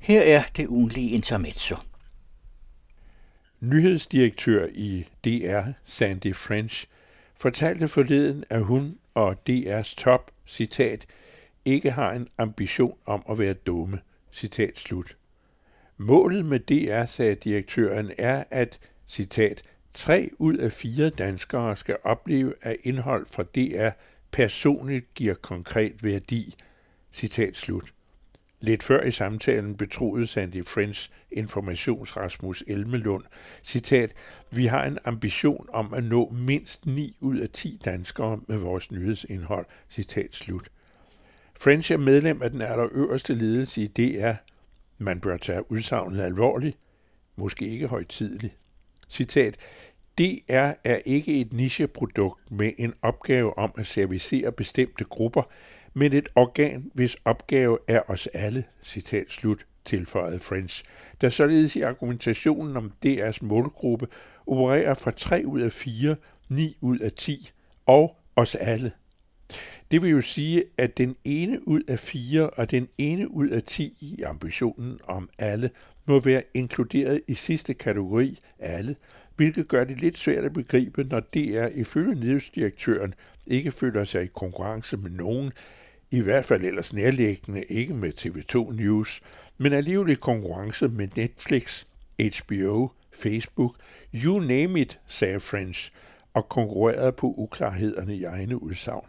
Her er det ugenlige intermezzo. Nyhedsdirektør i DR, Sandy French, fortalte forleden, at hun og DR's top, citat, ikke har en ambition om at være dumme, citat slut. Målet med DR, sagde direktøren, er, at, citat, tre ud af fire danskere skal opleve, at indhold fra DR personligt giver konkret værdi, citat slut. Lidt før i samtalen betroede Sandy French informations Rasmus Elmelund, citat, vi har en ambition om at nå mindst 9 ud af 10 danskere med vores nyhedsindhold, citat slut. French er medlem af den allerøverste ledelse i DR. Man bør tage udsagnet alvorligt, måske ikke højtidligt. Citat, DR er ikke et nicheprodukt med en opgave om at servicere bestemte grupper, men et organ, hvis opgave er os alle, citat slut, tilføjede French, der således i argumentationen om DR's målgruppe opererer fra 3 ud af 4, 9 ud af 10 og os alle. Det vil jo sige, at den ene ud af 4 og den ene ud af 10 i ambitionen om alle må være inkluderet i sidste kategori alle, hvilket gør det lidt svært at begribe, når DR ifølge nyhedsdirektøren ikke føler sig i konkurrence med nogen, i hvert fald ellers nærliggende ikke med TV2 News, men alligevel i konkurrence med Netflix, HBO, Facebook, you name it, sagde French, og konkurrerede på uklarhederne i egne udsagn.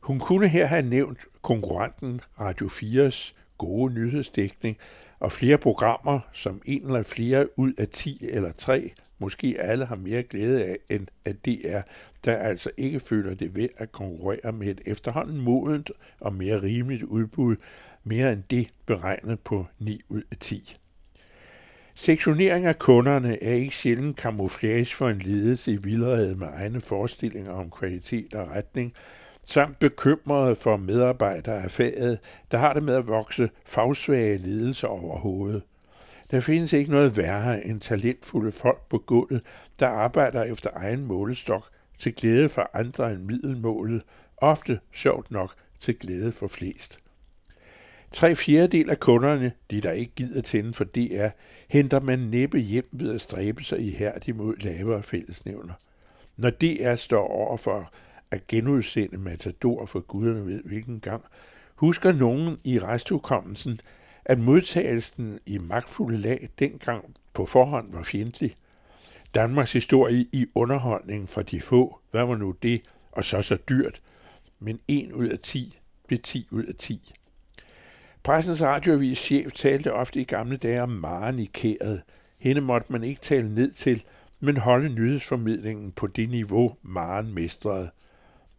Hun kunne her have nævnt konkurrenten Radio 4's gode nyhedsdækning og flere programmer, som en eller flere ud af 10 eller 3 måske alle har mere glæde af, end at det er, der altså ikke føler det ved at konkurrere med et efterhånden modent og mere rimeligt udbud, mere end det beregnet på 9 ud af 10. Sektionering af kunderne er ikke sjældent kamuflage for en ledelse i vildrede med egne forestillinger om kvalitet og retning, samt bekymrede for medarbejdere af faget, der har det med at vokse fagsvage ledelser overhovedet. Der findes ikke noget værre end talentfulde folk på gulvet, der arbejder efter egen målestok til glæde for andre end middelmålet, ofte sjovt nok til glæde for flest. Tre fjerdedel af kunderne, de der ikke gider tænde for DR, henter man næppe hjem ved at stræbe sig ihærdigt mod lavere fællesnævner. Når DR står over for at genudsende Matador for guderne ved hvilken gang, husker nogen i resthukommelsen, at modtagelsen i magtfulde lag dengang på forhånd var fjendtlig. Danmarks historie i underholdning for de få, hvad var nu det, og så så dyrt, men en ud af 10 blev 10 ud af 10. Pressens radioavis chef talte ofte i gamle dage om Maren i kæret. Hende måtte man ikke tale ned til, men holde nyhedsformidlingen på det niveau, Maren mestrede.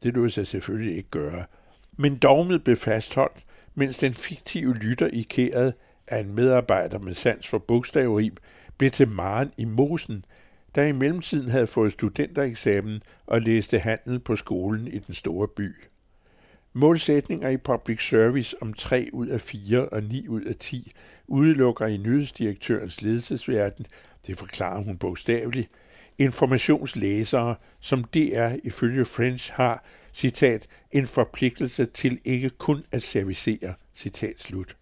Det lød sig selvfølgelig ikke gøre. Men dogmet blev fastholdt, mens den fiktive lytter i kæret af en medarbejder med sans for bogstaverim blev til Maren i Mosen, der i mellemtiden havde fået studentereksamen og læste handel på skolen i den store by. Målsætninger i public service om 3 ud af 4 og 9 ud af 10 udelukker i nyhedsdirektørens ledelsesverden, det forklarer hun bogstaveligt, informationslæsere, som DR ifølge French har, citat, en forpligtelse til ikke kun at servicere, citat slut.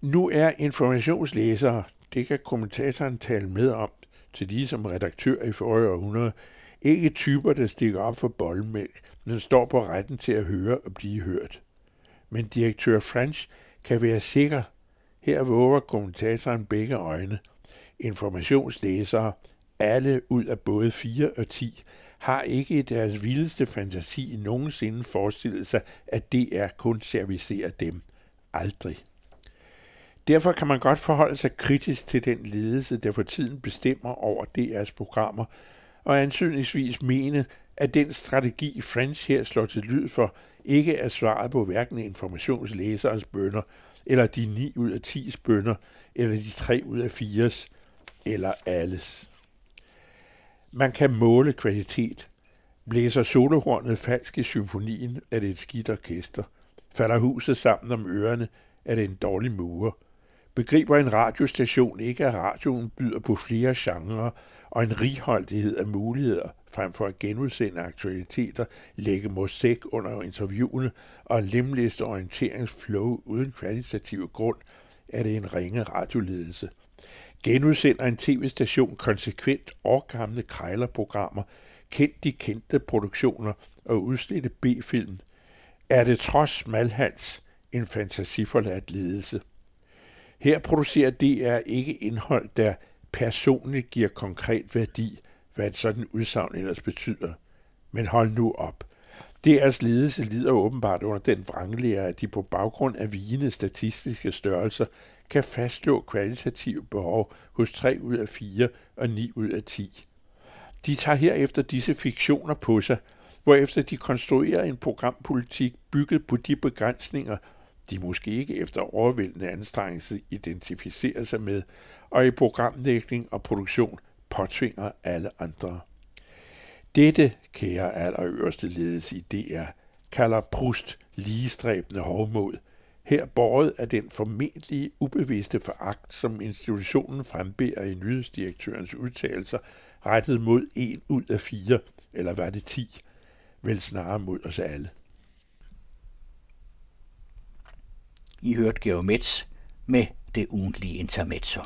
Nu er informationslæsere, det kan kommentatoren tale med om, til lige som redaktør i forrige århundrede, ikke typer, der stikker op for boldmælk, men står på retten til at høre og blive hørt. Men direktør French kan være sikker. Her våger kommentatoren begge øjne. Informationslæsere alle ud af både 4 og 10 har ikke i deres vildeste fantasi nogensinde forestillet sig, at det er kun servicerer dem. Aldrig. Derfor kan man godt forholde sig kritisk til den ledelse, der for tiden bestemmer over DR's programmer, og ansynligvis mene, at den strategi, French her slår til lyd for, ikke er svaret på hverken informationslæserens bønder, eller de 9 ud af 10 bønder, eller de 3 ud af 4's, eller alles. Man kan måle kvalitet. Blæser solohornet falsk i symfonien, er det et skidt orkester. Falder huset sammen om ørerne, er det en dårlig murer. Begriber en radiostation ikke, at radioen byder på flere genrer og en righoldighed af muligheder, frem for at genudsende aktualiteter, lægge mosaik under interviewene og lemlæste orienteringsflow uden kvalitativ grund, er det en ringe radioledelse. Genudsender en tv-station konsekvent årgamle krejlerprogrammer, kendt de kendte produktioner og udslidte B-film, er det trods Malhals en fantasiforladt ledelse. Her producerer DR ikke indhold, der personligt giver konkret værdi, hvad et sådan udsagn ellers betyder. Men hold nu op. Deres ledelse lider åbenbart under den vranglære, at de på baggrund af vigende statistiske størrelser kan fastslå kvalitative behov hos 3 ud af 4 og 9 ud af 10. De tager herefter disse fiktioner på sig, hvorefter de konstruerer en programpolitik bygget på de begrænsninger, de måske ikke efter overvældende anstrengelse identificerer sig med, og i programlægning og produktion påtvinger alle andre. Dette, kære allerøverste ledes i DR, kalder Prust ligestræbende hovmod, her båret af den formentlig ubevidste foragt, som institutionen frembærer i nyhedsdirektørens udtalelser, rettet mod en ud af fire, eller var det ti, vel snarere mod os alle. I hørte Geomets med det ugentlige intermezzo.